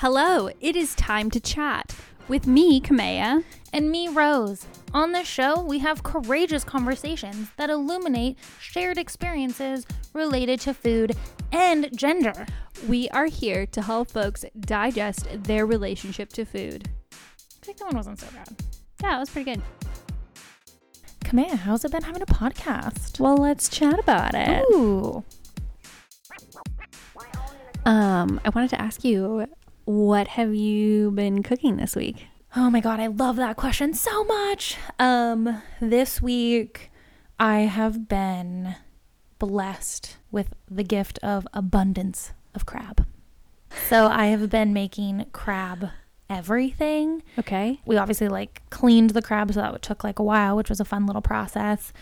Hello, it is time to chat with me, Kamea. And me, Rose. On this show, we have courageous conversations that illuminate shared experiences related to food and gender. We are here to help folks digest their relationship to food. I think that one wasn't so bad. Yeah, it was pretty good. Kamea, how's it been having a podcast? Well, let's chat about it. Ooh. Um, I wanted to ask you, what have you been cooking this week? Oh my god, I love that question so much. Um, this week I have been blessed with the gift of abundance of crab. So I have been making crab everything. Okay. We obviously like cleaned the crab, so that took like a while, which was a fun little process.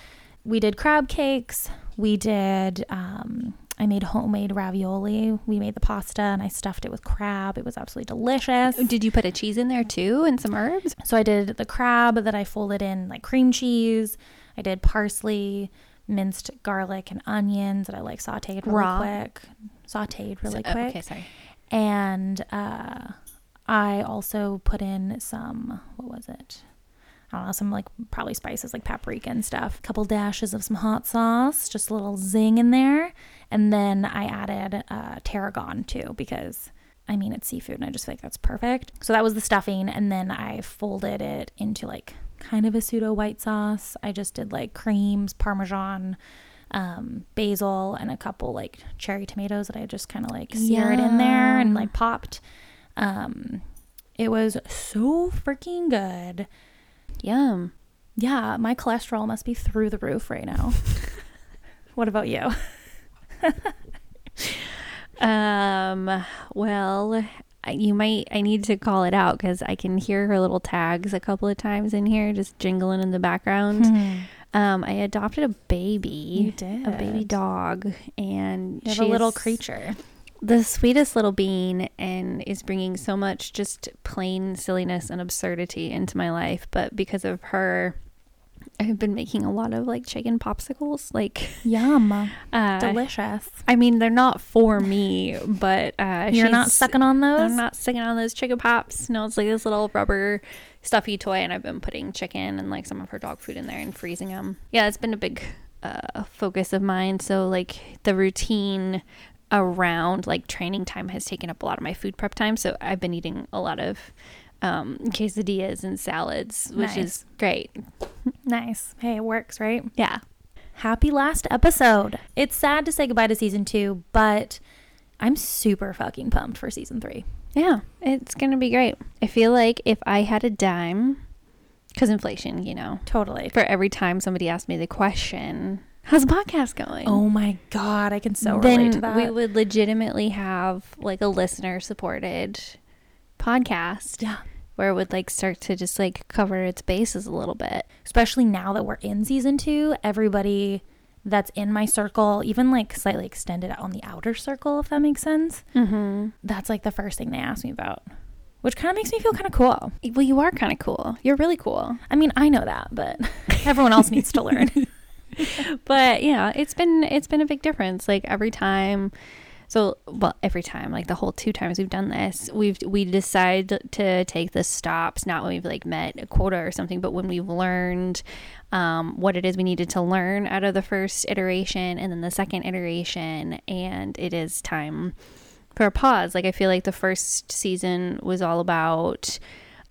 We did crab cakes. We did um I made homemade ravioli. We made the pasta and I stuffed it with crab. It was absolutely delicious. Did you put a cheese in there too and some herbs? So I did the crab that I folded in like cream cheese. I did parsley, minced garlic and onions that I like sauteed really Raw? quick. Sauteed really So- oh, quick. Okay, sorry. And uh, I also put in some, what was it? I don't know, some like probably spices like paprika and stuff. A couple dashes of some hot sauce, just a little zing in there. And then I added uh, tarragon too because I mean it's seafood and I just feel like that's perfect. So that was the stuffing. And then I folded it into like kind of a pseudo white sauce. I just did like creams, parmesan, um, basil, and a couple like cherry tomatoes that I just kind of like seared in there and like popped. Um, it was so freaking good. Yum. Yeah, my cholesterol must be through the roof right now. what about you? Um, well, you might, I need to call it out because I can hear her little tags a couple of times in here just jingling in the background. Um, I adopted a baby. You did. A baby dog, and have a little creature. The sweetest little bean, and is bringing so much just plain silliness and absurdity into my life. But because of her, I've been making a lot of like chicken popsicles. Like, Yum. uh, Delicious. I mean, they're not for me, but uh, You're not sucking on those? I'm not sticking on those chicken pops. No, it's like this little rubber stuffy toy, and I've been putting chicken and like some of her dog food in there and freezing them. Yeah, it's been a big uh, focus of mine. So like the routine around like training time has taken up a lot of my food prep time. So I've been eating a lot of um, quesadillas and salads, which Nice. is great. Nice. Hey, it works, right? Yeah. Happy last episode. It's sad to say goodbye to season two, but I'm super fucking pumped for season three. Yeah, it's gonna be great. I feel like if I had a dime, because inflation, you know, Totally. for every time somebody asked me the question, "How's the podcast going?" Oh my god, I can so then relate to that. we would legitimately have like a listener supported podcast yeah. where it would like start to just like cover its bases a little bit. Especially now that we're in season two, everybody that's in my circle, even like slightly extended on the outer circle, if that makes sense, Mm-hmm. that's like the first thing they ask me about, which kind of makes me feel kind of cool. Well, you are kind of cool. You're really cool. I mean, I know that, but everyone else needs to learn. but yeah, it's been it's been a big difference. Like every time, so well, every time, like the whole two times we've done this, we've we decide to take the stops not when we've like met a quota or something, but when we've learned um, what it is we needed to learn out of the first iteration and then the second iteration, and it is time for a pause. Like I feel like the first season was all about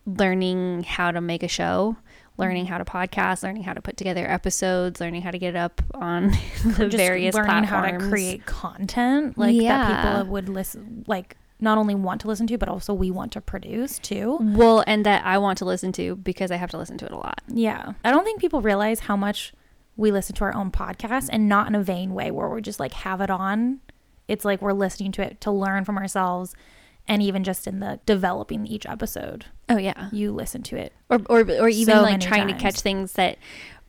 learning how to make a show, learning how to podcast, learning how to put together episodes, learning how to get it up on the Just various learning platforms. how to create content like Yeah. that people would listen like not only want to listen to but also we want to produce too Well, and that I want to listen to because I have to listen to it a lot. yeah i don't think people realize how much we listen to our own podcast and not in a vain way where we're just like have it on it's like we're listening to it to learn from ourselves and even just in the developing each episode. Oh yeah, you listen to it or or, or even So like trying to catch things that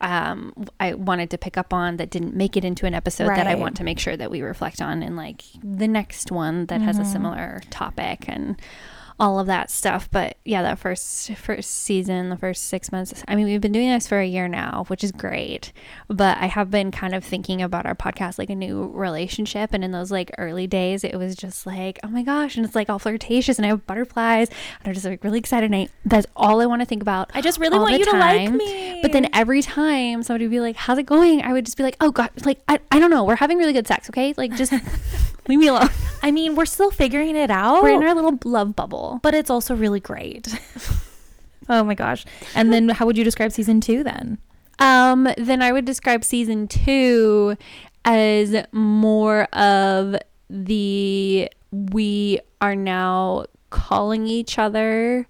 um, I wanted to pick up on that didn't make it into an episode that I want to make sure that we reflect on in like the next one that has a Mhm. similar topic and all of that stuff. But yeah, that first first season, the first six months. I mean, we've been doing this for a year now, which is great. But I have been kind of thinking about our podcast like a new relationship. And in those like early days, it was just like, oh my gosh, and it's like all flirtatious, and I have butterflies, and I'm just like really excited. And I, that's all I want to think about. I just really all want you to like time. me. But then every time somebody would be like, "How's it going?" I would just be like, "Oh God, like I, I don't know. We're having really good sex, okay? Like just leave me alone. I mean, we're still figuring it out. We're in our little love bubble." But it's also really great. oh my gosh. And then how would you describe season two then? Um, then I would describe season two as more of the we are now calling each other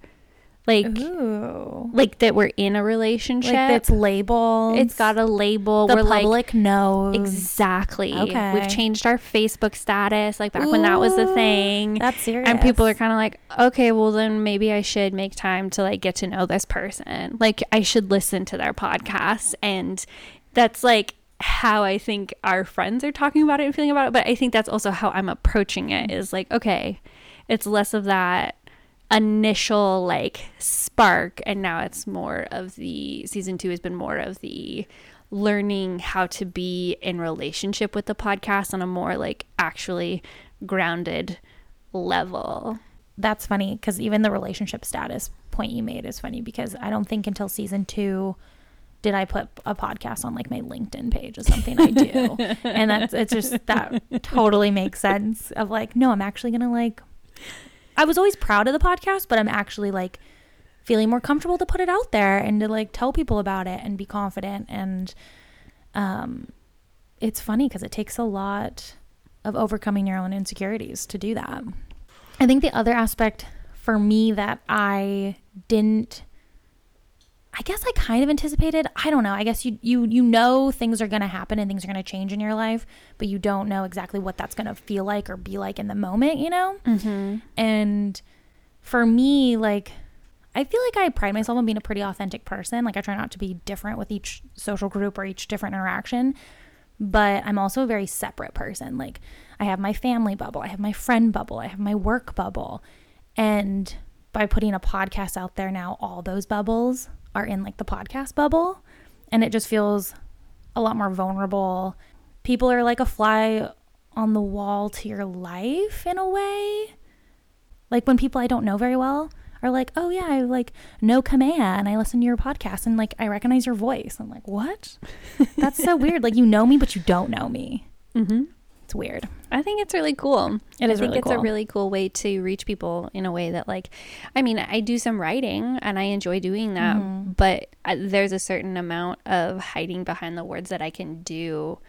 like Ooh. like that we're in a relationship. Like it's labeled. it's got a label. the we're like public knows. Exactly. Okay. We've changed our Facebook status, like back when that was the thing. That's serious. And people are kind of like, okay, well, then maybe I should make time to like get to know this person. Like, I should listen to their podcast, And that's like how I think our friends are talking about it and feeling about it. But I think that's also how I'm approaching it is like, okay, it's less of that initial like spark and now it's more of the season two has been more of the learning how to be in relationship with the podcast on a more like actually grounded level That's funny because even the relationship status point you made is funny because I don't think until season two did I put a podcast on like my LinkedIn page is something I do. and that's it's just that totally makes sense of like, no, I'm actually gonna like I was always proud of the podcast, but I'm actually like feeling more comfortable to put it out there and to like tell people about it and be confident and um it's funny because it takes a lot of overcoming your own insecurities to do that. I think the other aspect for me that I didn't I guess I kind of anticipated. I don't know. I guess you you you know things are going to happen and things are going to change in your life, but you don't know exactly what that's going to feel like or be like in the moment, you know? mm-hmm. And for me, like, I feel like I pride myself on being a pretty authentic person. Like, I try not to be different with each social group or each different interaction, but I'm also a very separate person. Like, I have my family bubble, I have my friend bubble, I have my work bubble. And by putting a podcast out there now, all those bubbles are in like the podcast bubble. And it just feels a lot more vulnerable. People are like a fly on the wall to your life in a way. Like when people I don't know very well are like, "Oh yeah, I like know Kamea and I listen to your podcast and like I recognize your voice." I'm like, "What? That's so weird. Like you know me but you don't know me." Mm-hmm. It's weird. I think it's really cool. It I is think really it's a really cool way to reach people in a way that, like, I mean, I do some writing and I enjoy doing that, Mm-hmm. but uh, there's a certain amount of hiding behind the words that I can do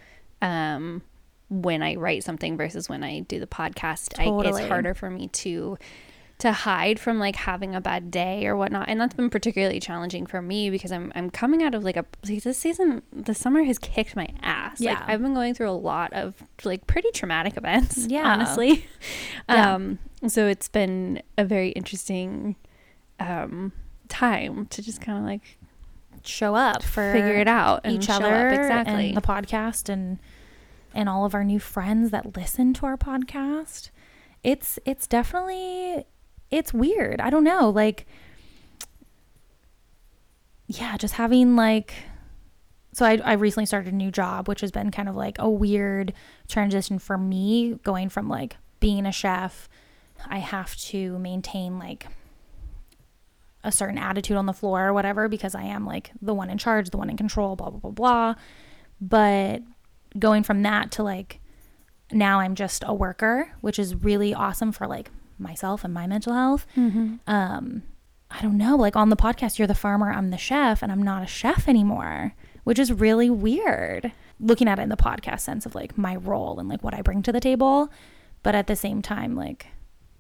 um, when I write something versus when I do the podcast. I, it's harder for me to to hide from like having a bad day or whatnot and that's been particularly challenging for me because i'm i'm coming out of like a like this season the summer has kicked my ass like Yeah. i've been going through a lot of like pretty traumatic events Yeah. honestly Yeah. um so it's been a very interesting um time to just kind of like Show up for figure it out and each other exactly and the podcast and and all of our new friends that listen to our podcast. It's it's definitely it's weird. I don't know, like yeah, just having like so I, I recently started a new job, which has been kind of like a weird transition for me going from like being a chef. I have to maintain like a certain attitude on the floor or whatever because I am like the one in charge, the one in control, blah, blah, blah, blah. But going from that to like now I'm just a worker, which is really awesome for like myself and my mental health. Um, I don't know, like on the podcast, you're the farmer, I'm the chef, and I'm not a chef anymore, which is really weird. Looking at it in the podcast sense of like my role and like what I bring to the table. But at the same time, like,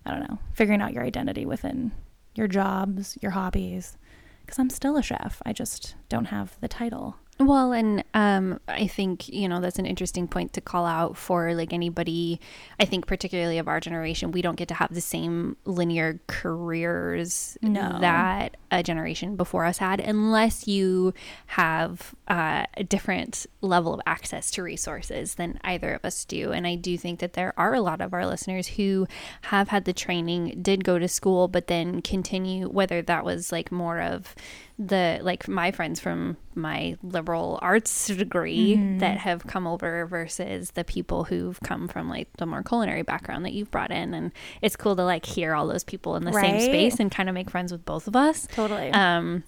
I don't know, figuring out your identity within your jobs, your hobbies. Because I'm still a chef. I just don't have the title. Well, and um, I think you know that's an interesting point to call out for like anybody. I think particularly of our generation, we don't get to have the same linear careers No. that a generation before us had, unless you have uh, a different level of access to resources than either of us do. And I do think that there are a lot of our listeners who have had the training, did go to school, but then continue. Whether that was like more of the like my friends from my liberal arts degree that have come over versus the people who've come from like the more culinary background that you've brought in. And it's cool to like hear all those people in the same space and kind of make friends with both of us. Totally. um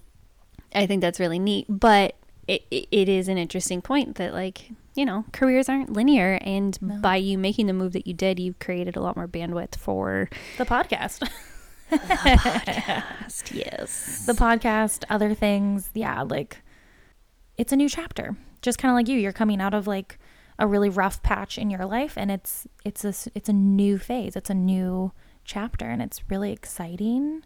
i think that's really neat. But it, it, it is an interesting point that like you know careers aren't linear. And by you making the move that you did you've created a lot more bandwidth for the podcast. yes the podcast, other things. Yeah, like it's a new chapter. Just kind of like you, you're coming out of like a really rough patch in your life and it's it's a it's a new phase. It's a new chapter and it's really exciting.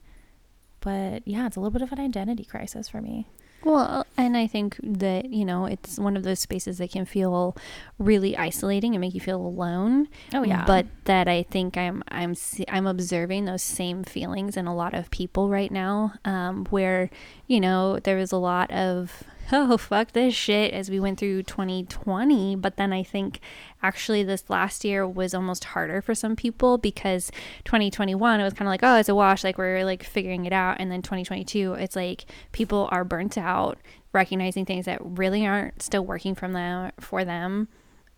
But yeah, it's a little bit of an identity crisis for me. Well, and I think that, you know, it's one of those spaces that can feel really isolating and make you feel alone. Oh, yeah. But that I think I'm I'm I'm observing those same feelings in a lot of people right now um where, you know, there is a lot of oh fuck this shit as we went through 2020, but then I think actually this last year was almost harder for some people because 2021 it was kind of like oh it's a wash like we're like figuring it out and then 2022 it's like people are burnt out recognizing things that really aren't still working from them for them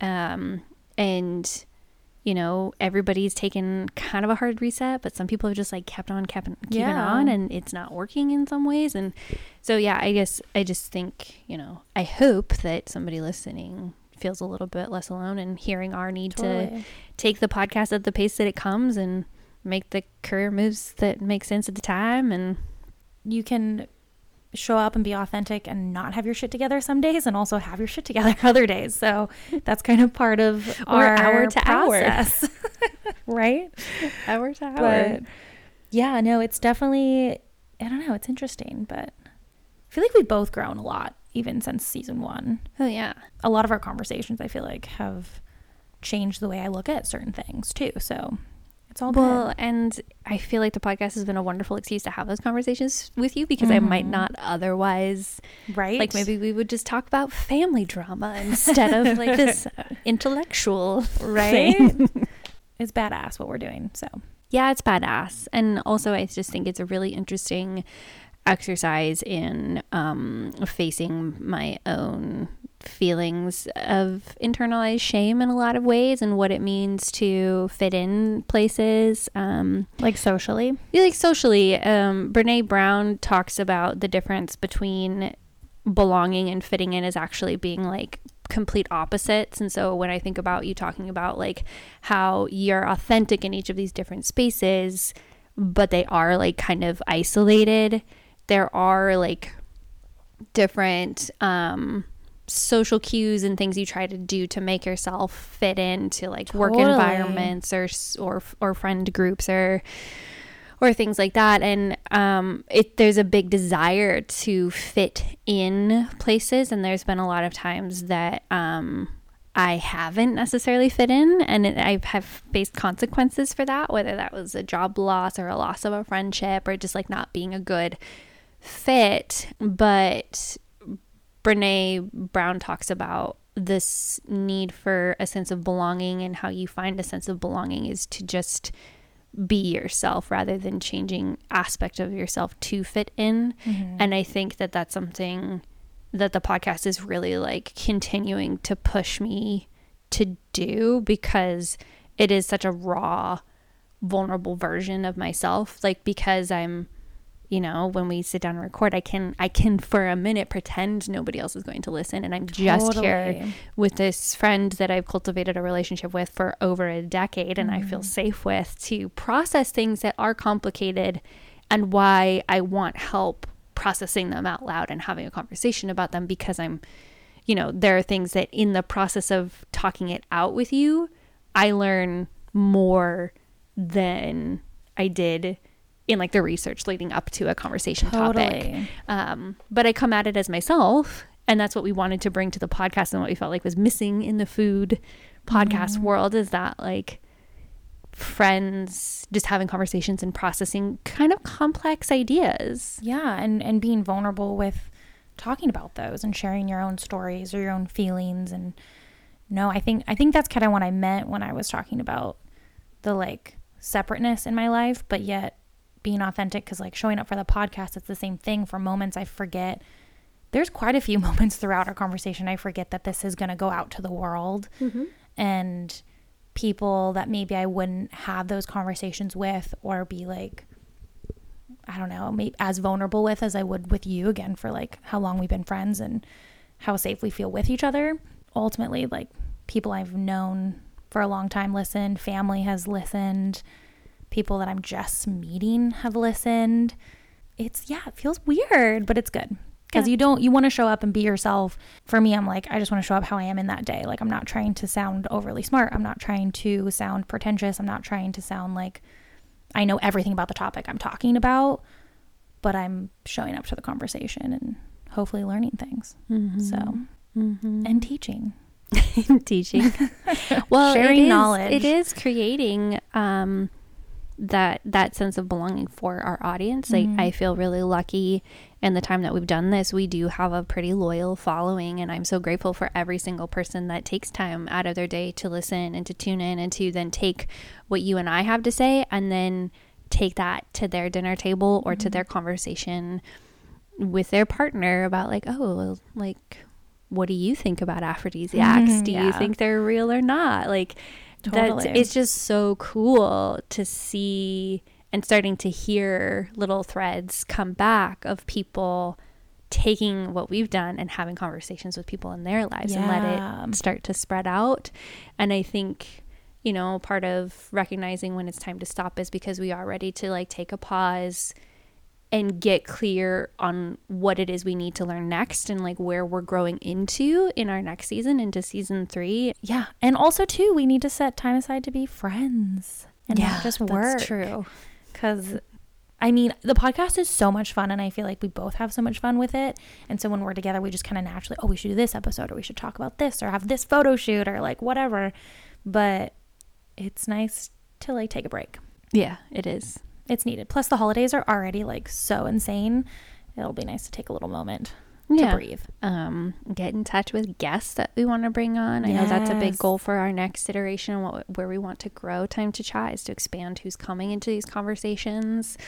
um and you know everybody's taken kind of a hard reset but some people have just like kept on kept keeping Yeah. on and it's not working in some ways and so yeah i guess i just think you know i hope that somebody listening feels a little bit less alone and hearing our need to take the podcast at the pace that it comes and make the career moves that make sense at the time and You can show up and be authentic and not have your shit together some days and also have your shit together other days. So that's kind of part of our hour to hour. process. right? hour to hour But yeah, no, it's definitely I don't know, it's interesting, but I feel like we've both grown a lot even since season 1. oh yeah A lot of our conversations I feel like have changed the way I look at certain things too. So it's all well good. and i feel like the podcast has been a wonderful excuse to have those conversations with you because i might Mhm. not otherwise Right? like maybe we would just talk about family drama instead of like this intellectual right? thing. it's badass what we're doing. So yeah, it's badass. And also, I just think it's a really interesting exercise in um, facing my own feelings of internalized shame in a lot of ways and what it means to fit in places. Um, like socially. like socially, um, Brene Brown talks about the difference between belonging and fitting in as actually being like complete opposites. And so when I think about you talking about like how you're authentic in each of these different spaces, but they are like kind of isolated, there are like different um social cues and things you try to do to make yourself fit into like work environments or or or friend groups or or things like that. And um it there's a big desire to fit in places. And there's been a lot of times that um I haven't necessarily fit in. And it, I have faced consequences for that whether that was a job loss or a loss of a friendship or just like not being a good fit. But Brene Brown talks about this need for a sense of belonging and how you find a sense of belonging is to just be yourself rather than changing aspect of yourself to fit in. Mm-hmm. And i think that that's something that the podcast is really like continuing to push me to do because it is such a raw vulnerable version of myself. Like because i'm you know when we sit down and record i can i can for a minute pretend nobody else is going to listen. And i'm just here with this friend that i've cultivated a relationship with for over a decade and i feel mm-hmm. safe with to process things that are complicated and why i want help processing them out loud and having a conversation about them because i'm you know there are things that in the process of talking it out with you i learn more than i did in like the research leading up to a conversation topic um, but I come at it as myself and that's what we wanted to bring to the podcast and what we felt like was missing in the food podcast Mhm. world is that like friends just having conversations and processing kind of complex ideas. Yeah, and and being vulnerable with talking about those and sharing your own stories or your own feelings and no, I think I think that's kind of what I meant when I was talking about the like separateness in my life, but yet being authentic cuz like showing up for the podcast it's the same thing for moments I forget. There's quite a few moments throughout our conversation I forget that this is going to go out to the world. Mm-hmm. And people that maybe I wouldn't have those conversations with or be like I don't know, maybe as vulnerable with as I would with you again for like how long we've been friends and how safe we feel with each other. Ultimately, like people I've known for a long time listened, family has listened, people that I'm just meeting have listened. It's yeah, it feels weird, but it's good. Because Yeah. you don't you want to show up and be yourself. For me, I'm like, I just want to show up how I am in that day. Like I'm not trying to sound overly smart. I'm not trying to sound pretentious. I'm not trying to sound like I know everything about the topic I'm talking about, but I'm showing up to the conversation and hopefully learning things. So, and teaching. teaching. well, Sharing it is- knowledge. It is creating um, that that sense of belonging for our audience. Like Mhm. I feel really lucky in the time that we've done this. We do have a pretty loyal following, and I'm so grateful for every single person that takes time out of their day to listen and to tune in and to then take what you and I have to say and then take that to their dinner table or to their conversation with their partner about like, oh, like what do you think about aphrodisiacs? Mhm, do you think they're real or not? Like that's Totally. it's just so cool to see and starting to hear little threads come back of people taking what we've done and having conversations with people in their lives and let it start to spread out. And I think, you know, part of recognizing when it's time to stop is because we are ready to like take a pause and get clear on what it is we need to learn next and like where we're growing into in our next season into season 3 Yeah. And also, too, we need to set time aside to be friends and not just work. That's true. Because, I mean, the podcast is so much fun, and I feel like we both have so much fun with it. And so when we're together, we just kind of naturally, oh, we should do this episode, or we should talk about this, or have this photo shoot, or like whatever. But it's nice to like take a break. Yeah, it is. It's needed. Plus, the holidays are already like so insane. It'll be nice to take a little moment Yeah. to breathe. Um, get in touch with guests that we want to bring on. I know that's a big goal for our next iteration and what where we want to grow. Thyme to Chat is to expand who's coming into these conversations.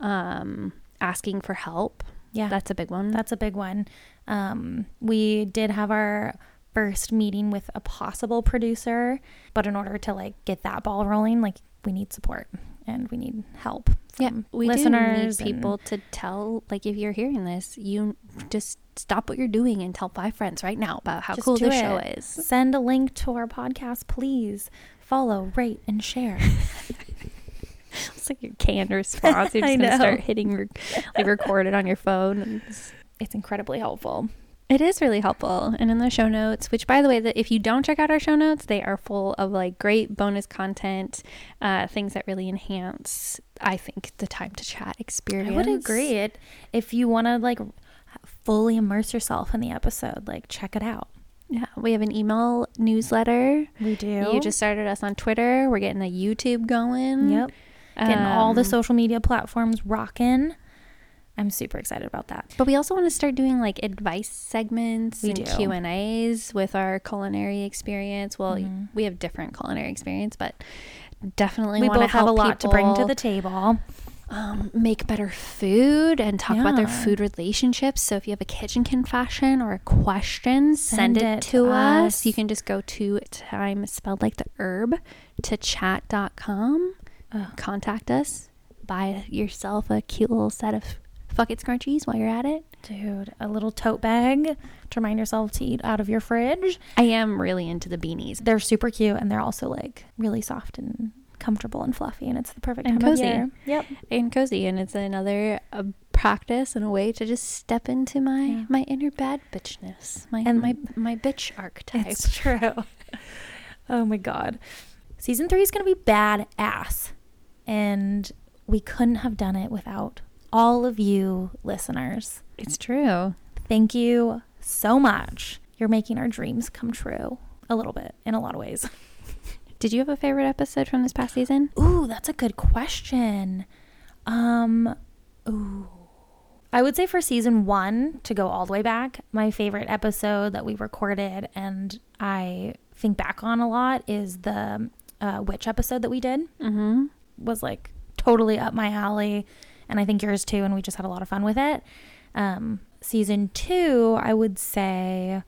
Um, asking for help. Yeah. That's a big one. That's a big one. Um, we did have our first meeting with a possible producer, but in order to like get that ball rolling, like we need support and we need help yeah, we listeners. do need and- people to tell. Like, if you're hearing this, you just stop what you're doing and tell five friends right now about how cool this show is. Send a link to our podcast, please. Follow, rate, and share. It's like your canned response. You're just gonna know. start hitting re- like record it on your phone. And it's- it's incredibly helpful. It is really helpful. And in the show notes, which by the way, that if you don't check out our show notes, they are full of like great bonus content, uh, things that really enhance, I think, the Thyme to Chat experience. I would agree. It if you want to like fully immerse yourself in the episode, like check it out. Yeah, we have an email newsletter. We do. You just started us on Twitter. We're getting the YouTube going. yep. Getting all the Um, social media platforms rocking. I'm super excited about that. But we also want to start doing like advice segments We and do. Q and A's with our culinary experience. Well, Mhm. we have different culinary experience, but definitely we want to both have a lot to bring to the table. um, make better food and talk about their food relationships. So if you have a kitchen confession or a question, send, Send it, it to to us. us. You can just go to time spelled like the herb to chat.com. Ugh. Contact us. Buy yourself a cute little set of fuck it scrunchies while you're at it. Dude, a little tote bag to remind yourself to eat out of your fridge. I am really into the beanies. They're super cute and they're also like really soft and comfortable and fluffy and it's the perfect And time cozy. Yep. and cozy and it's another uh, practice and a way to just step into my Yeah. my inner bad bitchness my And- my my bitch archetype It's true. oh my god. Season 3 is going to be badass. And we couldn't have done it without all of you listeners. it's true Thank you so much. You're making our dreams come true a little bit in a lot of ways. Did you have a favorite episode from this past season? Ooh, that's a good question. Um, ooh. I would say for season one, to go all the way back, my favorite episode that we recorded and I think back on a lot is the uh, witch episode that we did. Mm-hmm. Was like totally up my alley, and I think yours too. And we just had a lot of fun with it. Um, season two, I would say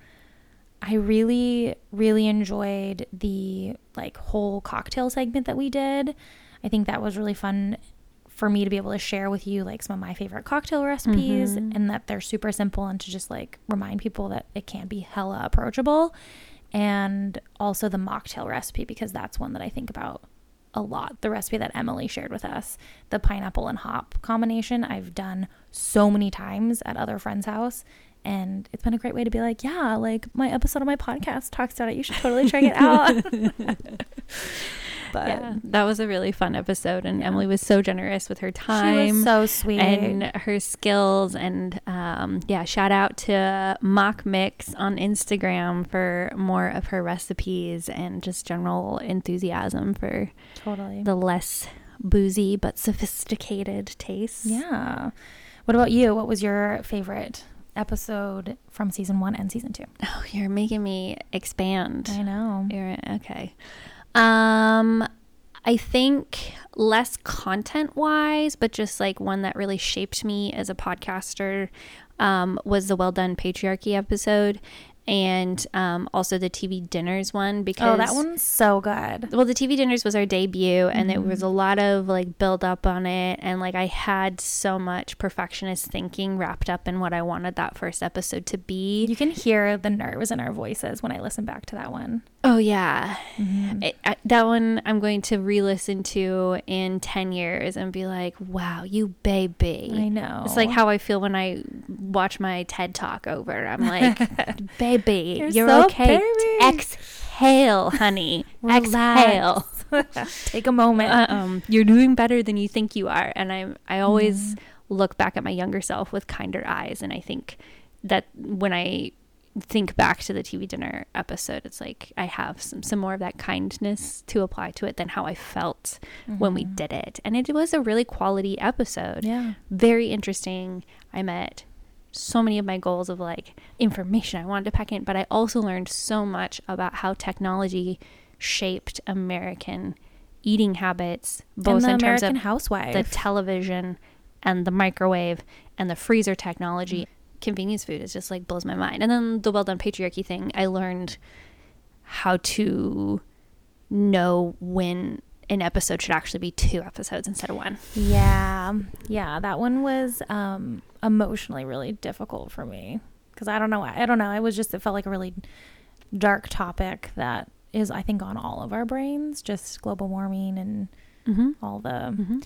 I really, really enjoyed the like whole cocktail segment that we did. I think that was really fun for me to be able to share with you like some of my favorite cocktail recipes Mhm. and that they're super simple and to just like remind people that it can be hella approachable. And also the mocktail recipe because that's one that I think about a lot. The recipe that Emily shared with us, the pineapple and hop combination, I've done so many times at other friends' house. And it's been a great way to be like, yeah, like my episode of my podcast talks about it. You should totally check it out. but yeah, that was a really fun episode, and Yeah. Emily was so generous with her she time. was so sweet. and her skills and um, yeah shout out to mock mix on instagram for more of her recipes and just general enthusiasm for totally. the less boozy but sophisticated taste yeah. What about you? What was your favorite episode from season one and season two? oh you're making me expand I know. You're, okay um i think less content wise but just like one that really shaped me as a podcaster um, was the well done patriarchy episode and um, also the tv dinners one because Oh, that one's so good. well the tv dinners was our debut and there was a lot of like build up on it and like i had so much perfectionist thinking wrapped up in what i wanted that first episode to be You can hear the nerves in our voices when I listen back to that one. oh yeah Mm-hmm. I, I, that one I'm going to re-listen to in 10 years and be like, wow, you baby. I know. It's like how I feel when I watch my TED talk over. I'm like, baby, You're you're, so okay. baby. Exhale, honey. Exhale. Take a moment. Uh, um, you're doing better than you think you are. And I, I always look back at my younger self with kinder eyes. And I think that when I think back to the TV dinner episode, it's like I have some, some more of that kindness to apply to it than how I felt when we did it. And it was a really quality episode. yeah. Very interesting. I met so many of my goals of like information I wanted to pack in, but I also learned so much about how technology shaped American eating habits, both in terms of housewife. the television and the microwave and the freezer technology. Convenience food is just like blows my mind. And then the well done patriarchy thing, I learned how to know when an episode should actually be two episodes instead of one. yeah. Yeah. That one was um, emotionally really difficult for me because I don't know. I don't know. It was just, it felt like a really dark topic that is, I think, on all of our brains, just global warming and Mm-hmm. all the Mm-hmm.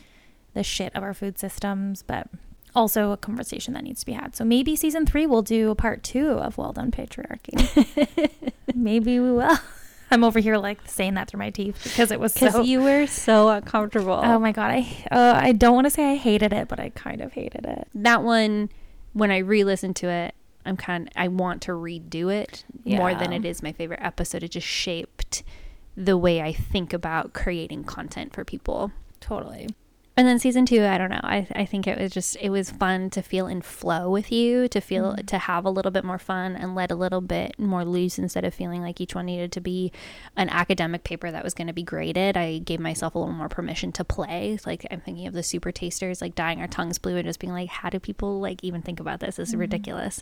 the shit of our food systems, but also a conversation that needs to be had. So maybe season three we'll do a part two of Well Done Patriarchy. maybe we will. I'm over here like saying that through my teeth because it was Because so. you were so uncomfortable. oh my god, I uh, I don't want to say I hated it, but I kind of hated it. that one, when I re-listen to it, I'm kind. I want to redo it more than it is my favorite episode. It just shaped the way I think about creating content for people. Totally. And then season two, I don't know. I, I think it was just, it was fun to feel in flow with you, to feel, Mhm. to have a little bit more fun and let a little bit more loose instead of feeling like each one needed to be an academic paper that was going to be graded. I gave myself a little more permission to play. Like I'm thinking of the super tasters, like dyeing our tongues blue and just being like, how do people like even think about this? This is Mhm. ridiculous.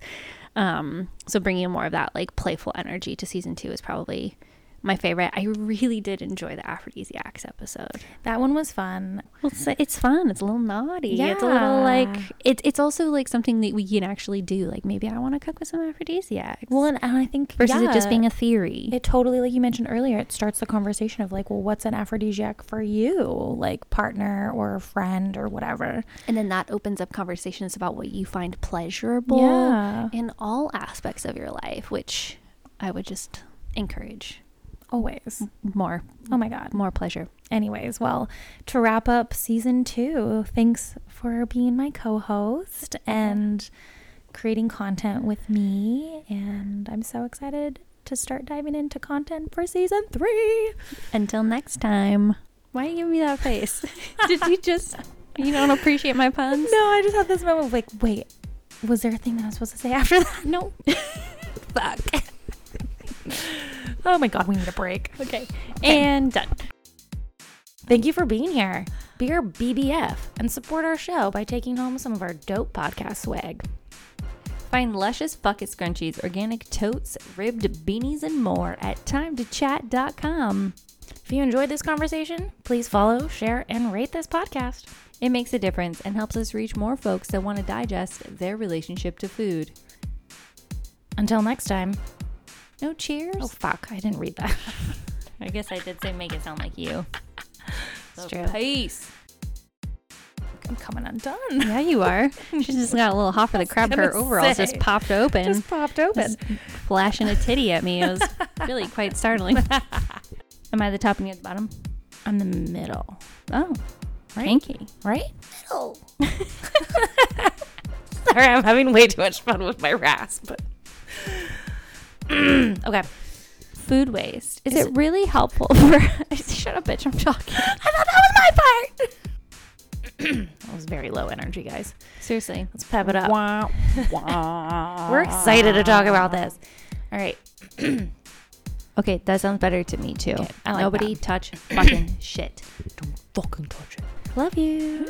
Um, so bringing more of that like playful energy to season two is probably my favorite. I really did enjoy the aphrodisiacs episode. That one was fun. Well, it's, it's fun. It's a little naughty. Yeah. It's a little like it, it's also like something that we can actually do. Like maybe I want to cook with some aphrodisiacs. Well, and, and I think versus it just being a theory. It totally, like you mentioned earlier, it starts the conversation of like, well, what's an aphrodisiac for you, like partner or friend or whatever. and then that opens up conversations about what you find pleasurable Yeah, in all aspects of your life, which I would just encourage always. more, Oh my god. more pleasure. Anyways, well, to wrap up season two, thanks for being my co-host and creating content with me. And I'm so excited to start diving into content for season three. Until next time. Why are you giving me that face? Did you just you don't appreciate my puns? No, I just had this moment of like, wait, was there a thing that I was supposed to say after that? No. Fuck. oh my god, we need a break. Okay. And done. Thank you for being here. Be our BBF and support our show by taking home some of our dope podcast swag. Find luscious bucket scrunchies, organic totes, ribbed beanies, and more at thymetochat.com. If you enjoyed this conversation, please follow, share, and rate this podcast. It makes a difference and helps us reach more folks that want to digest their relationship to food. Until next time. No cheers? Oh, fuck. I didn't read that. I guess I did say make it sound like you. It's So true. Peace. I'm coming undone. Yeah, you are. She just got a little hot for the crab. Her gonna overalls say. just popped open, Just popped open. Just flashing a titty at me. It was really quite startling. Am I the top and you at the bottom? I'm the middle. Oh, Right? kinky. Right? Middle. Sorry, I'm having way too much fun with my rasp. okay. Food waste. Is, Is it really helpful for? Shut up, bitch! I'm talking. I thought that was my part. that was very low energy, guys. Seriously. Let's pep it up. Wah, wah. We're excited to talk about this. All right. Okay, that sounds better to me too. Okay, I like Nobody touch fucking shit. Don't fucking touch it. Love you.